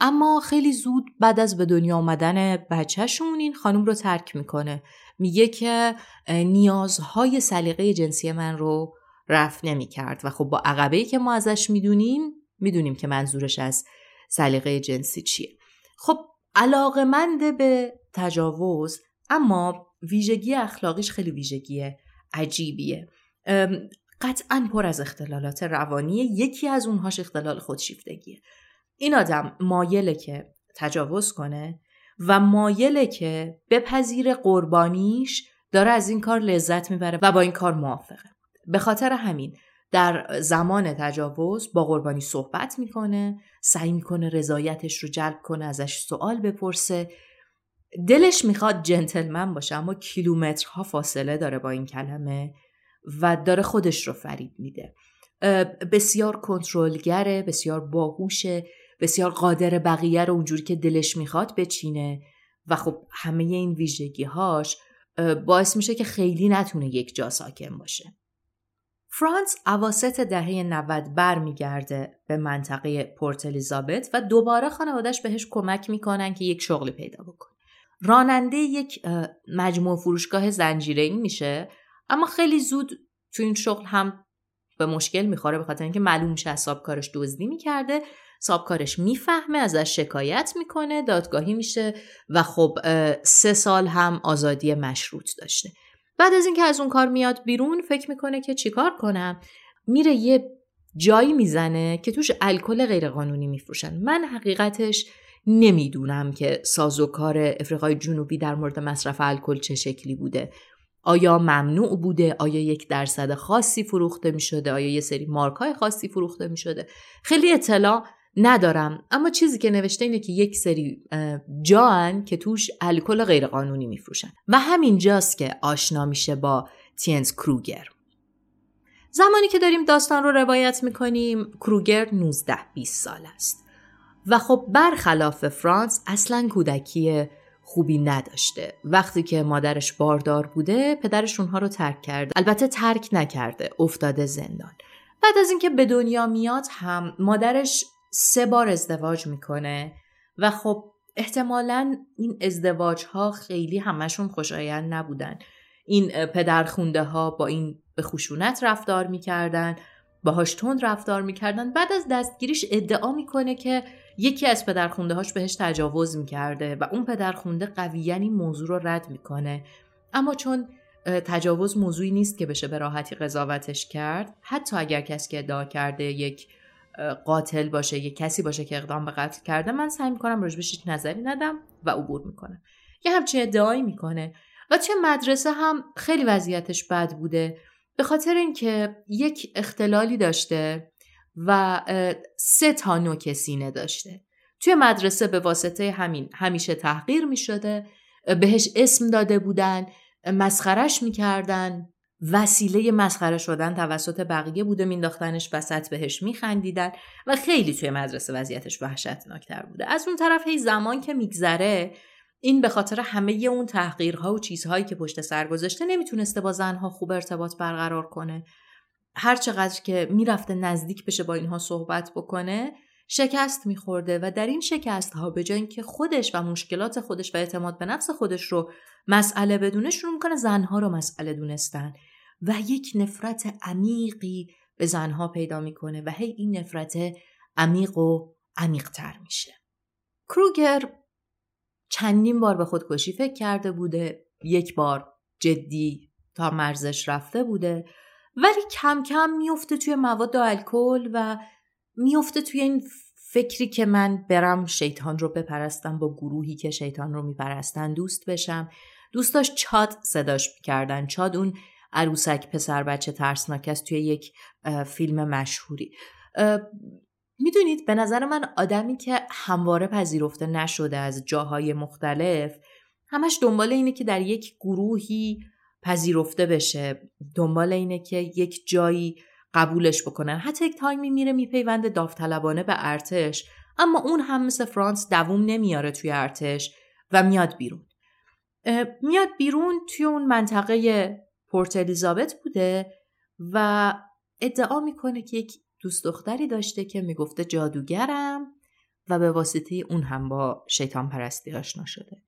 اما خیلی زود بعد از به دنیا آمدن بچهشون این خانوم رو ترک می‌کنه. میگه که نیازهای سلیقه جنسی من رو رفت نمی‌کرد و خب با عقبه که ما ازش می‌دونیم می‌دونیم که منظورش از سلیقه جنسی چیه. خب علاقمند به تجاوز اما ویژگی اخلاقیش خیلی ویژگی عجیبیه. قطعا پر از اختلالات روانی یکی از اونهاش اختلال خودشیفتگیه. این آدم مایله که تجاوز کنه و مایله که بپذیر قربانیش داره از این کار لذت می‌بره و با این کار موافقه. به خاطر همین در زمان تجاوز با قربانی صحبت می‌کنه سعی می‌کنه رضایتش رو جلب کنه ازش سوال بپرسه دلش می‌خواد جنتلمن باشه اما کیلومترها فاصله داره با این کلمه و داره خودش رو فرید میده بسیار کنترلگره بسیار باهوشه بسیار قادر بقیه رو اونجوری که دلش می‌خواد بچینه و خب همه این ویژگی هاش باعث میشه که خیلی نتونه یک جا ساکن باشه. فرانس اواسط دهه 90 برمیگرده به منطقه پورت الیزابت و دوباره خانوادش بهش کمک می‌کنن که یک شغلی پیدا بکنه. راننده یک مجموع فروشگاه زنجیره‌ای میشه اما خیلی زود تو این شغل هم به مشکل می‌خوره به خاطر اینکه معلوم میشه از کارش دزدی می‌کرده سابکارش می‌فهمه ازش شکایت می‌کنه دادگاهی میشه و خب سه سال هم آزادی مشروط داشته بعد از اینکه از اون کار میاد بیرون فکر می‌کنه که چیکار کنم؟ میره یه جایی می‌زنه که توش الکل غیرقانونی میفروشن. من حقیقتش نمی‌دونم که سازوکار افریقای جنوبی در مورد مصرف الکل چه شکلی بوده. آیا ممنوع بوده؟ آیا یک درصد خاصی فروخته می شده آیا یه سری مارک های خاصی فروخته می شده خیلی اطلاع ندارم. اما چیزی که نوشته اینه که یک سری جان که توش الکل غیرقانونی میفروشن. و همین جاست که آشنا میشه با تینز کروگر. زمانی که داریم داستان رو روایت می‌کنیم کروگر 19 20 سال است. و خب برخلاف فرانس اصلا کودکی خوبی نداشته. وقتی که مادرش باردار بوده پدرش اونها رو ترک کرده. البته ترک نکرده افتاده زندان. بعد از اینکه به دنیا میاد هم مادرش سه بار ازدواج می‌کنه و خب احتمالا این ازدواج ها خیلی همشون خوشایند نبودن. این پدرخونده ها با این به خشونت رفتار می‌کردن باهاش تند رفتار می‌کردن. بعد از دستگیریش ادعا می‌کنه که یکی از پدرخونده هاش بهش تجاوز می‌کرده و اون پدرخونده قویا این موضوع رو رد می‌کنه. اما چون تجاوز موضوعی نیست که بشه به راحتی قضاوتش کرد حتی اگر کسی که ادعا کرده یک قاتل باشه یک کسی باشه که اقدام به قتل کرده من سعی می‌کنم راجبش هیچ نظری ندم و عبور می‌کنم یه همچین ادعایی می‌کنه. و چه مدرسه هم خیلی وضعیتش بد بوده. به خاطر اینکه یک اختلالی داشته و سه تا نوک سینه داشته. توی مدرسه به واسطه همین همیشه تحقیر می شده بهش اسم داده بودن مسخرش می‌کردن. وسیله مسخره شدن توسط بقیه بوده مینداختنش وسط بهش میخندیدن و خیلی توی مدرسه وضعیتش وحشتناکتر بوده. از اون طرف هی زمان که میگذره این به خاطر همه اون تحقیرها و چیزهایی که پشت سر گذاشته نمی‌تونسته با زنها خوب ارتباط برقرار کنه. هر چقدر که می‌رفته نزدیک بشه با اینها صحبت بکنه شکست میخورده و در این شکست ها به جای اینکه خودش و مشکلات خودش و اعتماد به نفس خودش رو مسئله بدونه شروع می‌کنه زنها رو مسئله دونستن. و یک نفرت عمیقی به زنها پیدا می‌کنه و هی این نفرت عمیق و عمیقتر میشه. کروگر چندین بار به خودکشی فکر کرده بوده یک بار جدی تا مرزش رفته بوده ولی کم کم میفته توی مواد الکل و میفته توی این فکری که من برم شیطان رو بپرستم با گروهی که شیطان رو میپرستن دوست بشم. دوستاش چاد صداش می‌کردن چاد اون عروسک پسر بچه ترسناک است توی یک فیلم مشهوری. می‌دونید به نظر من آدمی که همواره پذیرفته نشده از جاهای مختلف همش دنبال اینه که در یک گروهی پذیرفته بشه. دنبال اینه که یک جایی قبولش بکنن حتی یک تایمی میره میپیونده داوطلبانه به ارتش. اما اون هم مثل فرانس دووم نمیاره توی ارتش و میاد بیرون. میاد بیرون توی اون منطقه پورت الیزابت بوده و ادعا می‌کنه که یک دوست دختری داشته که می‌گفته جادوگرم و به واسطه اون هم با شیطان پرستی آشنا شده.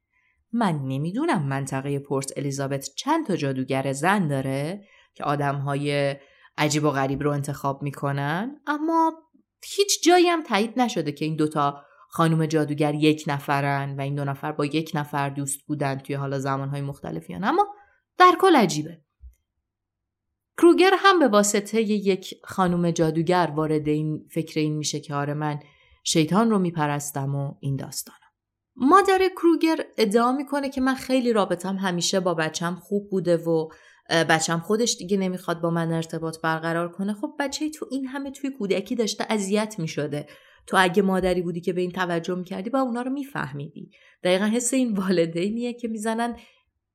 من نمی‌دونم منطقه پورت الیزابت چند تا جادوگر زن داره که آدم های عجیب و غریب رو انتخاب می‌کنن اما هیچ جایی هم تایید نشده که این دوتا خانم جادوگر یک نفرن و این دو نفر با یک نفر دوست بودن توی حالا زمانهای مختلفی هن. اما در کل عجیبه کروگر هم به واسطه یک خانم جادوگر وارد این فکر این میشه که آره من شیطان رو میپرستم و این داستانم مادر کروگر ادعا می‌کنه که من خیلی رابطم همیشه با بچم خوب بوده و بچم خودش دیگه نمی‌خواد با من ارتباط برقرار کنه. خب بچه تو این همه توی کودکی داشته اذیت می‌شده. تو اگه مادری بودی که به این توجه می‌کردی با اونا رو میفهمیدی. دقیقا حس این والدینیه که می‌زنن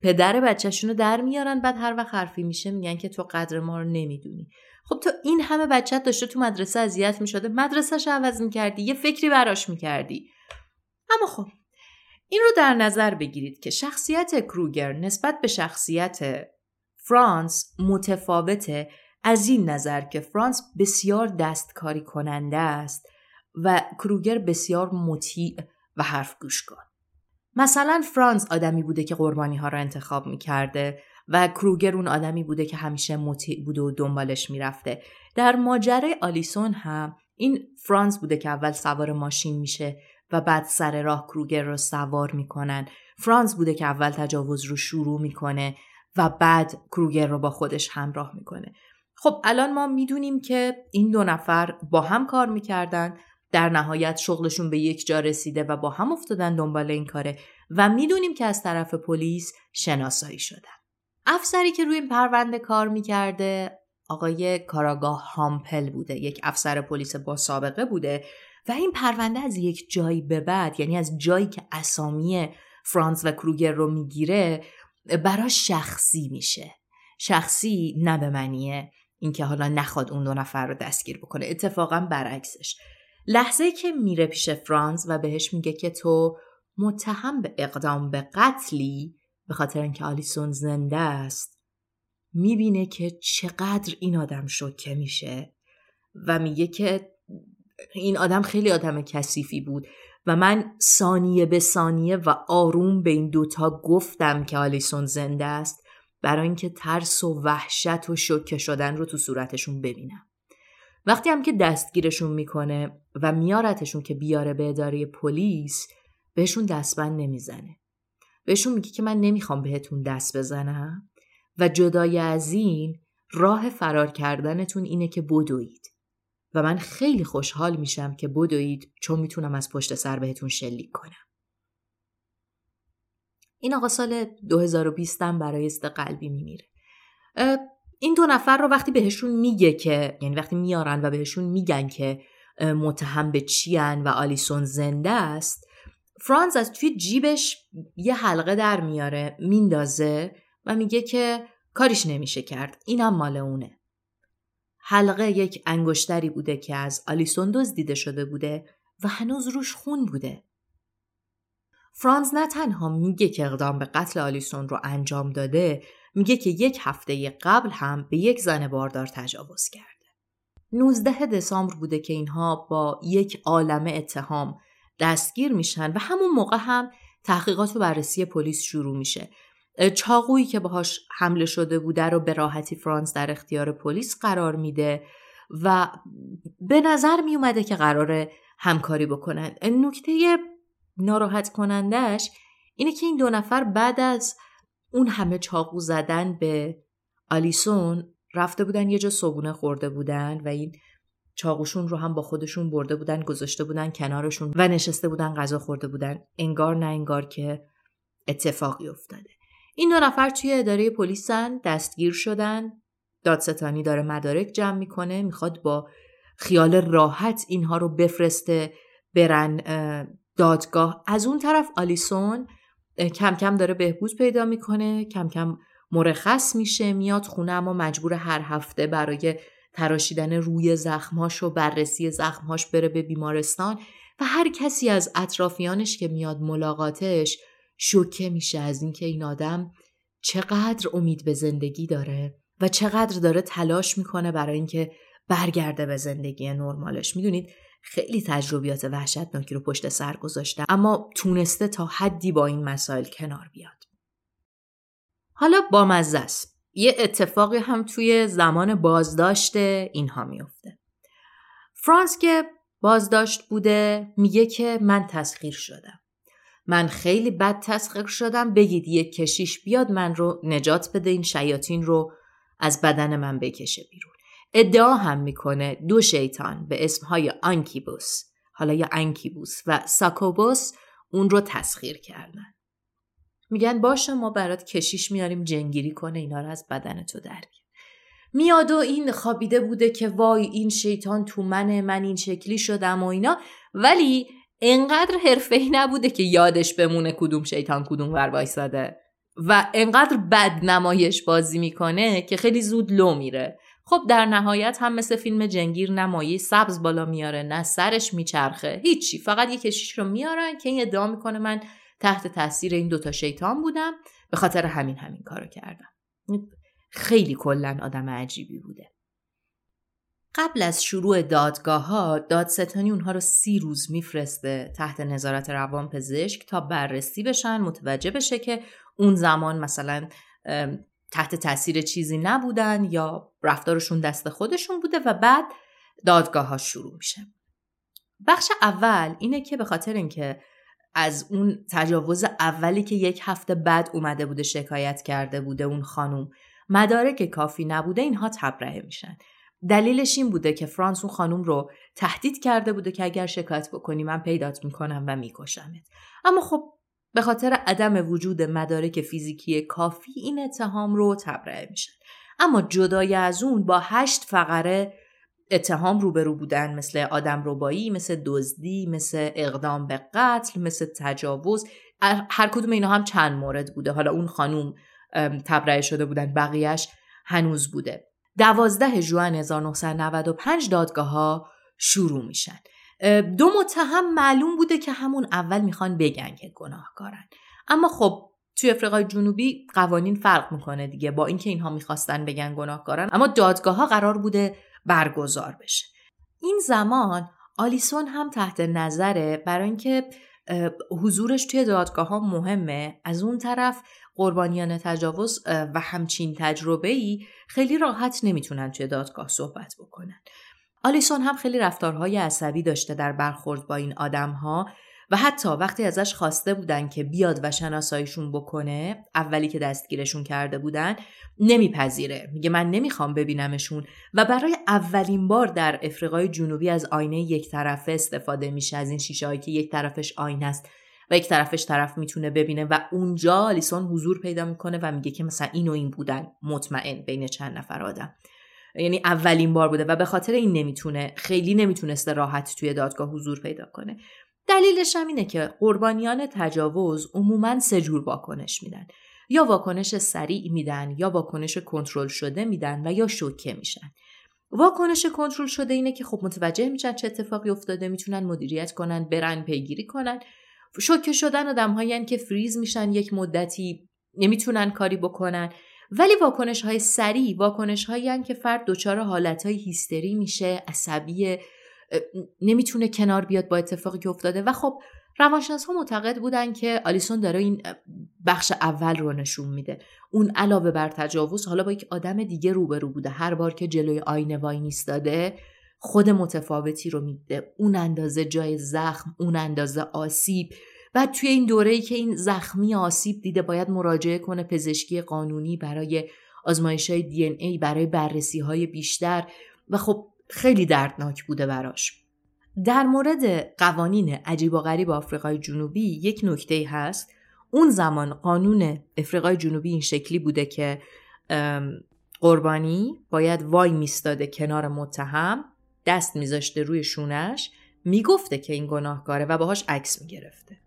پدر بچهشون رو در میارن بعد هر وقت حرفی میشه میگن که تو قدر ما رو نمی‌دونی. خب تو این همه بچه داشته تو مدرسه اذیت می‌شده. مدرسهش عوض می‌کردی یه فکری براش می‌کردی. اما خب این رو در نظر بگیرید که شخصیت کروگر نسبت به شخصیت فرانس متفاوته از این نظر که فرانس بسیار دستکاری کننده است و کروگر بسیار مطیع و حرف گوش کن. مثلا فرانس آدمی بوده که قربانی ها را انتخاب می کرده و کروگر اون آدمی بوده که همیشه مطیع بوده و دنبالش می‌رفته. در ماجرای آلیسون هم این فرانس بوده که اول سوار ماشین میشه و بعد سر راه کروگر رو سوار می‌کنن. فرانس بوده که اول تجاوز رو شروع می‌کنه و بعد کروگر رو با خودش همراه می‌کنه. خب الان ما می‌دونیم که این دو نفر با هم کار می‌کردن در نهایت شغلشون به یک جا رسیده و با هم افتادن دنبال این کاره و می‌دونیم که از طرف پلیس شناسایی شدن. افسری که روی این پرونده کار می‌کرده آقای کاراگاه هامپل بوده یک افسر پلیس با سابقه بوده و این پرونده از یک جایی به بعد یعنی از جایی که اسامی فرانس و کروگر رو می‌گیره برا شخصی میشه. شخصی نه به معنیه اینکه حالا نخواد اون دو نفر رو دستگیر بکنه. اتفاقا برعکسش. لحظه که میره پیش فرانس و بهش میگه که تو متهم به اقدام به قتلی به خاطر اینکه آلیسون زنده است می‌بینه که چقدر این آدم شوکه میشه و میگه که این آدم خیلی آدم کثیفی بود. و من ثانیه به ثانیه و آروم به این دوتا گفتم که آلیسون زنده است برای اینکه ترس و وحشت و شوکه شدن رو تو صورتشون ببینم. وقتی هم که دستگیرشون می‌کنه و میارتشون که بیاره به اداره پلیس بهشون دستبند نمی‌زنه. بهشون میگه که من نمی‌خوام بهتون دست بزنم و جدای از این راه فرار کردنتون اینه که بدوید. و من خیلی خوشحال میشم که بدوید چون می‌تونم از پشت سر بهتون شلیک کنم. این آقا سال 2020 هم برای است قلبی میمیره. این دو نفر رو وقتی بهشون میگه که یعنی وقتی میارن و بهشون میگن که متهم به چیان و آلیسون زنده است فرانز از توی جیبش یه حلقه در میاره میندازه و میگه که کاریش نمیشه کرد. اینم مال اونه. حلقه یک انگشتری بوده که از آلیسون دزدیده شده بوده و هنوز روش خون بوده فرانز نه تنها میگه که اقدام به قتل آلیسون رو انجام داده میگه که یک هفته قبل هم به یک زن باردار تجاوز کرده. 19 دسامبر بوده که اینها با یک عالم اتهام دستگیر میشن و همون موقع هم تحقیقات و بررسی پلیس شروع میشه. چاقویی که باهاش حمله شده بوده رو به راحتی فرانس در اختیار پلیس قرار میده و به نظر می اومده که قرار همکاری بکنن. نکته ناراحت کنندش اینه که این دو نفر بعد از اون همه چاقو زدن به آلیسون رفته بودن یه جا صبونه خورده بودن و این چاقوشون رو هم با خودشون برده بودن گذاشته بودن کنارشون و نشسته بودن غذا خورده بودن انگار نه انگار که اتفاقی افتاده این دو نفر توی اداره پلیسن دستگیر شدن. دادستانی داره مدارک جمع می‌کنه می‌خواد با خیال راحت اینها رو بفرسته برن دادگاه. از اون طرف آلیسون کم کم داره بهبود پیدا می‌کنه کم کم مرخص میشه میاد خونه اما مجبور هر هفته برای تراشیدن روی زخمهاش و بررسی زخمهاش بره به بیمارستان. و هر کسی از اطرافیانش که میاد ملاقاتش شوکه میشه از اینکه این آدم چقدر امید به زندگی داره و چقدر داره تلاش می‌کنه برای اینکه برگرده به زندگی نرمالش. می‌دونید خیلی تجربیات وحشتناکی رو پشت سر گذاشته اما تونسته تا حدی با این مسائل کنار بیاد. حالا با مزه است. یه اتفاقی هم توی زمان بازداشت اینها میفته فرانس که بازداشت بوده میگه که من تسخیر شدم. من خیلی بد تسخیر شدم بگید یک کشیش بیاد من رو نجات بده این شیاطین رو از بدن من بکشه بیرون. ادعا هم می‌کنه دو شیطان به اسمهای آنکیبوس حالا یا انکیبوس و ساکوبوس اون رو تسخیر کردن. میگن باشه ما برات کشیش میاریم جنگیری کنه اینا رو از بدن تو در میاد و این خوابیده بوده که وای این شیطان تو منه من این شکلی شدم و اینا. ولی انقدر حرفه ای نبوده که یادش بمونه کدوم شیطان کدوم ور وایساده. و انقدر بد نمایش بازی می‌کنه که خیلی زود لو میره. خب در نهایت هم مثل فیلم جنگیر نمایی سبز بالا میاره نه سرش میچرخه. هیچی فقط یه کشیش رو میارن که این ادعا می‌کنه من تحت تاثیر این دوتا شیطان بودم. به خاطر همین همین کارو کردم. خیلی کلا آدم عجیبی بوده. قبل از شروع دادگاه ها دادستانی اونها رو سی روز میفرسته تحت نظارت روان پزشک تا بررسی بشن متوجه بشه که اون زمان مثلا تحت تاثیر چیزی نبودن یا رفتارشون دست خودشون بوده و بعد دادگاه ها شروع میشه. بخش اول اینه که به خاطر اینکه از اون تجاوز اولی که یک هفته بعد اومده بوده شکایت کرده بوده اون خانوم مدارک کافی نبوده اینها تبرئه میشن. دلیلش این بوده که فرانس اون خانوم رو تهدید کرده بوده که اگر شکایت بکنی من پیدات می‌کنم و میکشمت. اما خب به خاطر عدم وجود مدارک فیزیکی کافی این اتهام رو تبرئه میشن اما جدای از اون با هشت فقره اتهام روبرو بودن مثل آدم ربایی مثل دزدی مثل اقدام به قتل مثل تجاوز هر کدوم اینا هم چند مورد بوده. حالا اون خانوم تبرئه شده بودن بقیهش هنوز بوده. دوازده جوان 1995 دادگاه ها شروع میشن. دو متهم معلوم بوده که همون اول می‌خوان بگن که گناهکارن. اما خب توی افریقای جنوبی قوانین فرق می‌کنه دیگه با اینکه اینها می‌خواستن بگن گناهکارن اما دادگاه ها قرار بوده برگزار بشه. این زمان آلیسون هم تحت نظره برای اینکه حضورش توی دادگاه ها مهمه. از اون طرف قربانیان تجاوز و همچین تجربه ای خیلی راحت نمی‌تونن توی دادگاه صحبت بکنن. آلیسون هم خیلی رفتارهای عصبی داشته در برخورد با این آدمها و حتی وقتی ازش خواسته بودن که بیاد و شناساییشون بکنه اولی که دستگیرشون کرده بودن نمیپذیره. میگه من نمی‌خوام ببینمشون و برای اولین بار در افریقای جنوبی از آینه یک طرفه استفاده میشه از این شیشه که یک طرفش آینه است. و یک طرفش طرف می‌تونه ببینه و اونجا آلیسون حضور پیدا می‌کنه و میگه که مثلا این و این بودن مطمئن بین چند نفر آدم. یعنی اولین بار بوده و به خاطر این نمی‌تونه خیلی نمی‌تونسته راحت توی دادگاه حضور پیدا کنه. دلیلش هم اینه که قربانیان تجاوز عموما سه جور واکنش میدن. یا واکنش سریع میدن یا واکنش کنترل شده میدن و یا شوکه میشن. واکنش کنترل شده اینه که خب متوجه میشن چه اتفاقی افتاده می‌تونن مدیریت کنن برن پیگیری کنن. شوکه شدن آدم که فریز میشن یک مدتی نمی‌تونن کاری بکنن. ولی واکنش های سریع واکنش هایی که فرد دچار حالت های هیستری میشه عصبی نمی‌تونه کنار بیاد با اتفاقی که افتاده. و خب روانشناس ها معتقد بودن که آلیسون داره این بخش اول رو نشون میده. اون علاوه بر تجاوز حالا با یک آدم دیگه روبرو بوده. هر بار که جلوی آینه وای میستاده خود متفاوتی رو میده. اون اندازه جای زخم اون اندازه آسیب. بعد توی این دوره ای که این زخمی آسیب دیده باید مراجعه کنه پزشکی قانونی برای آزمایش های دی ای برای بررسی های بیشتر. و خب خیلی دردناک بوده براش. در مورد قوانین عجیب و غریب آفریقای جنوبی یک نکته هست. اون زمان قانون افریقای جنوبی این شکلی بوده که قربانی باید وای میستاده کنار متهم. دست میذاشته روی شونش می‌گفته که این گناهکاره و باهاش عکس می‌گرفته.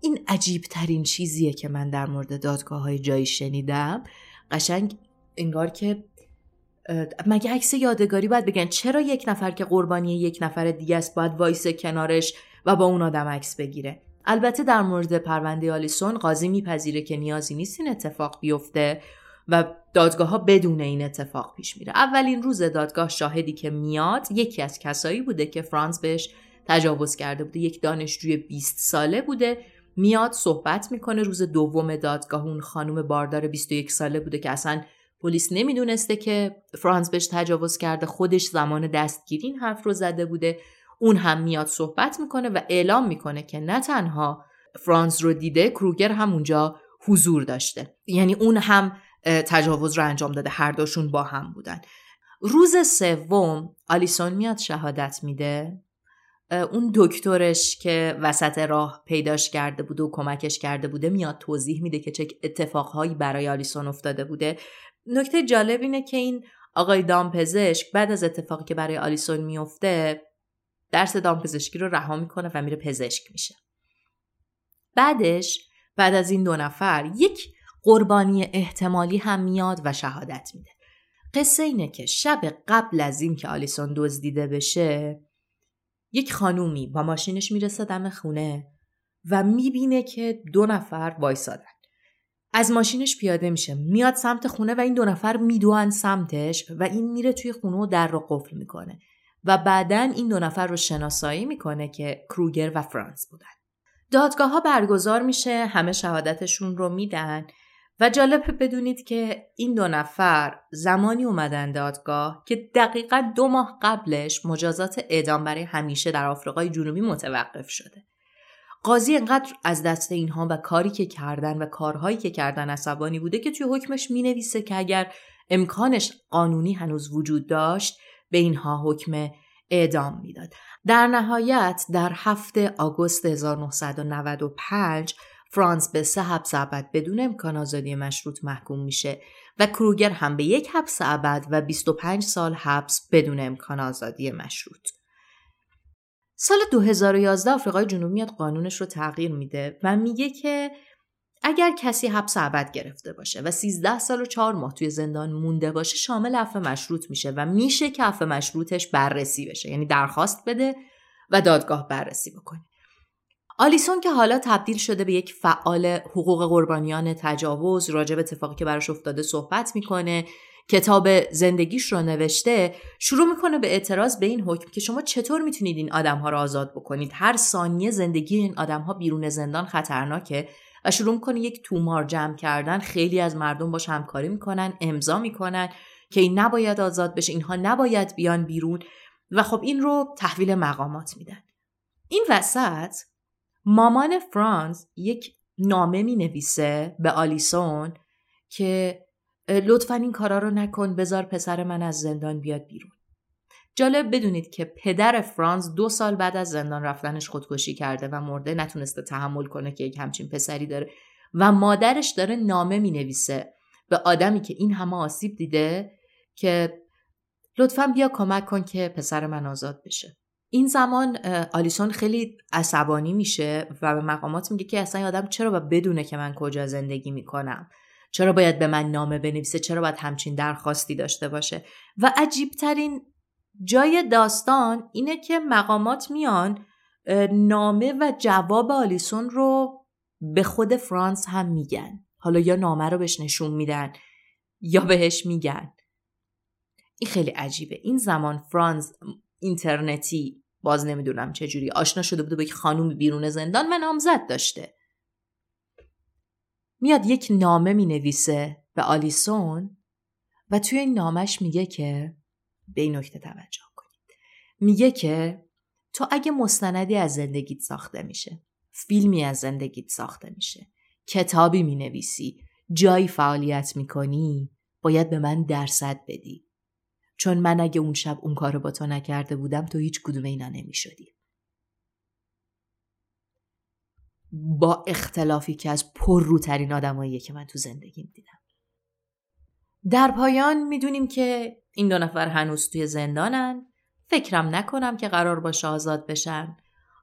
این عجیب ترین چیزیه که من در مورد دادگاه های جنایی شنیدم. قشنگ انگار که مگه عکس یادگاری باید بگیرن چرا یک نفر که قربانی یک نفر دیگه است باید وایسه کنارش و با اون آدم عکس بگیره؟ البته در مورد پرونده آلیسون قاضی میپذیره که نیازی نیست این اتفاق بیفته و دادگاه ها بدون این اتفاق پیش میره. اولین روز دادگاه شاهدی که میاد یکی از کسایی بوده که فرانس بهش تجاوز کرده بوده. یک دانشجوی 20 ساله بوده. میاد صحبت می‌کنه. روز دوم دادگاه اون خانم باردار 21 ساله بوده که اصلا پلیس نمی‌دونسته که فرانس بهش تجاوز کرده. خودش زمان دستگیری این حرف رو زده بوده. اون هم میاد صحبت می‌کنه و اعلام می‌کنه که نه تنها فرانس رو دیده کروگر هم اونجا حضور داشته. یعنی اون هم تجاوز رو انجام داده. هر دوشون با هم بودن. روز سوم آلیسون میاد شهادت میده. اون دکترش که وسط راه پیداش کرده بوده و کمکش کرده بوده میاد توضیح میده که چه اتفاقهایی برای آلیسون افتاده بوده. نکته جالب اینه که این آقای دامپزشک بعد از اتفاقی که برای آلیسون میفته درس دامپزشکی رو رها می‌کنه و میره پزشک میشه. بعدش بعد از این دو نفر یک قربانی احتمالی هم میاد و شهادت میده. قصه اینه که شب قبل از اینکه آلیسون دزدیده بشه یک خانومی با ماشینش می‌رسه دم خونه و می‌بینه که دو نفر وایسادن. از ماشینش پیاده میشه میاد سمت خونه و این دو نفر میدوان سمتش و این میره توی خونه و در رو قفل می‌کنه و بعدا این دو نفر رو شناسایی می‌کنه که کروگر و فرانس بودن. دادگاه ها برگزار میشه همه شهادتشون رو میدن و جالب بدونید که این دو نفر زمانی اومدن دادگاه که دقیقا دو ماه قبلش مجازات اعدام برای همیشه در آفریقای جنوبی متوقف شده. قاضی انقدر از دست اینها و کاری که کردن و کارهایی که کردن عصبانی بوده که توی حکمش می نویسه که اگر امکانش قانونی هنوز وجود داشت به اینها حکم اعدام می‌داد. در نهایت در هفته آگوست 1995 فرانس به سه حبس ابد بدون امکان آزادی مشروط محکوم میشه و کروگر هم به یک حبس ابد و 25 سال حبس بدون امکان آزادی مشروط. سال 2011 آفریقای جنوبی میاد قانونش رو تغییر میده و میگه که اگر کسی حبس ابد گرفته باشه و 13 سال و 4 ماه توی زندان مونده باشه شامل عفو مشروط میشه و میشه که عفو مشروطش بررسی بشه یعنی درخواست بده و دادگاه بررسی بکنه آلیسون که حالا تبدیل شده به یک فعال حقوق قربانیان تجاوز راجع به اتفاقی که براش افتاده صحبت می‌کنه کتاب زندگیش رو نوشته شروع می‌کنه به اعتراض به این حکم که شما چطور می‌تونید این آدم ها رو آزاد بکنید؟ هر ثانیه زندگی این آدم ها بیرون زندان خطرناکه و شروع می‌کنه یک تومار جمع کردن. خیلی از مردم باش همکاری می‌کنن امضا می‌کنن که این نباید آزاد بشه اینها نباید بیان بیرون و خب این رو تحویل مقامات میدن. این وسط مامان فرانس یک نامه می نویسه به آلیسون که لطفا این کارا رو نکن بذار پسر من از زندان بیاد بیرون. جالب بدونید که پدر فرانس دو سال بعد از زندان رفتنش خودکشی کرده و مرده نتونسته تحمل کنه که یک همچین پسری داره. و مادرش داره نامه می نویسه به آدمی که این همه آسیب دیده که لطفا بیا کمک کن که پسر من آزاد بشه. این زمان آلیسون خیلی عصبانی میشه و به مقامات میگه که اصلا آدم چرا باید بدونه که من کجا زندگی می‌کنم؟ چرا باید به من نامه بنویسه؟ چرا باید همچین درخواستی داشته باشه؟ و عجیبترین جای داستان اینه که مقامات میان نامه و جواب آلیسون رو به خود فرانس هم میگن. حالا یا نامه رو بهش نشون میدن یا بهش میگن. این خیلی عجیبه. این زمان فرانس اینترنتی باز نمی‌دونم چجوری آشنا شده بوده با یک خانوم بیرون زندان من نامزد داشته. میاد یک نامه می نویسه به آلیسون و توی این نامش میگه که به این نکته توجه کنید. میگه که تو اگه مستندی از زندگیت ساخته میشه فیلمی از زندگیت ساخته میشه کتابی می نویسی جایی فعالیت می‌کنی باید به من درصد بدی. چون من اگه اون شب اون کارو با تو نکرده بودم تو هیچ کدوم اینا نمی شدی. با اختلافی که از پر روترین آدماییه که من تو زندگیم دیدم. در پایان می‌دونیم که این دو نفر هنوز توی زندانن فکرم نکنم که قرار باشه آزاد بشن.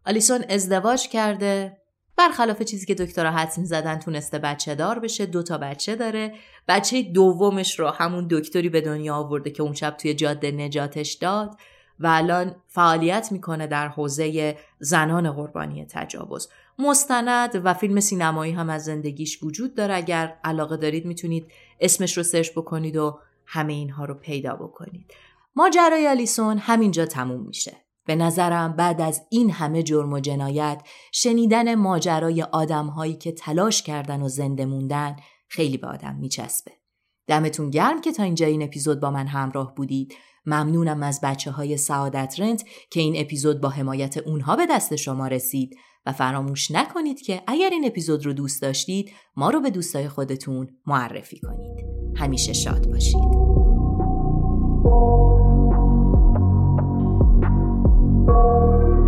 آلیسون ازدواج کرده برخلاف چیزی که دکترها حدس می‌زدن تونسته بچه دار بشه دو تا بچه داره. بچه دومش رو همون دکتری به دنیا آورده که اون شب توی جاده نجاتش داد و الان فعالیت می‌کنه در حوزه زنان قربانی تجاوز. مستند و فیلم سینمایی هم از زندگیش وجود داره. اگر علاقه دارید می‌تونید اسمش رو سرچ بکنید و همه اینها رو پیدا بکنید. ماجرای آلیسون همینجا تموم میشه. به نظرم بعد از این همه جرم و جنایت شنیدن ماجرای آدمهایی که تلاش کردن و زنده موندن خیلی به آدم میچسبه. دمتون گرم که تا اینجا این اپیزود با من همراه بودید. ممنونم از بچه های سعادت رنت که این اپیزود با حمایت اونها به دست شما رسید و فراموش نکنید که اگر این اپیزود رو دوست داشتید ما رو به دوستای خودتون معرفی کنید. همیشه شاد باشید. thank you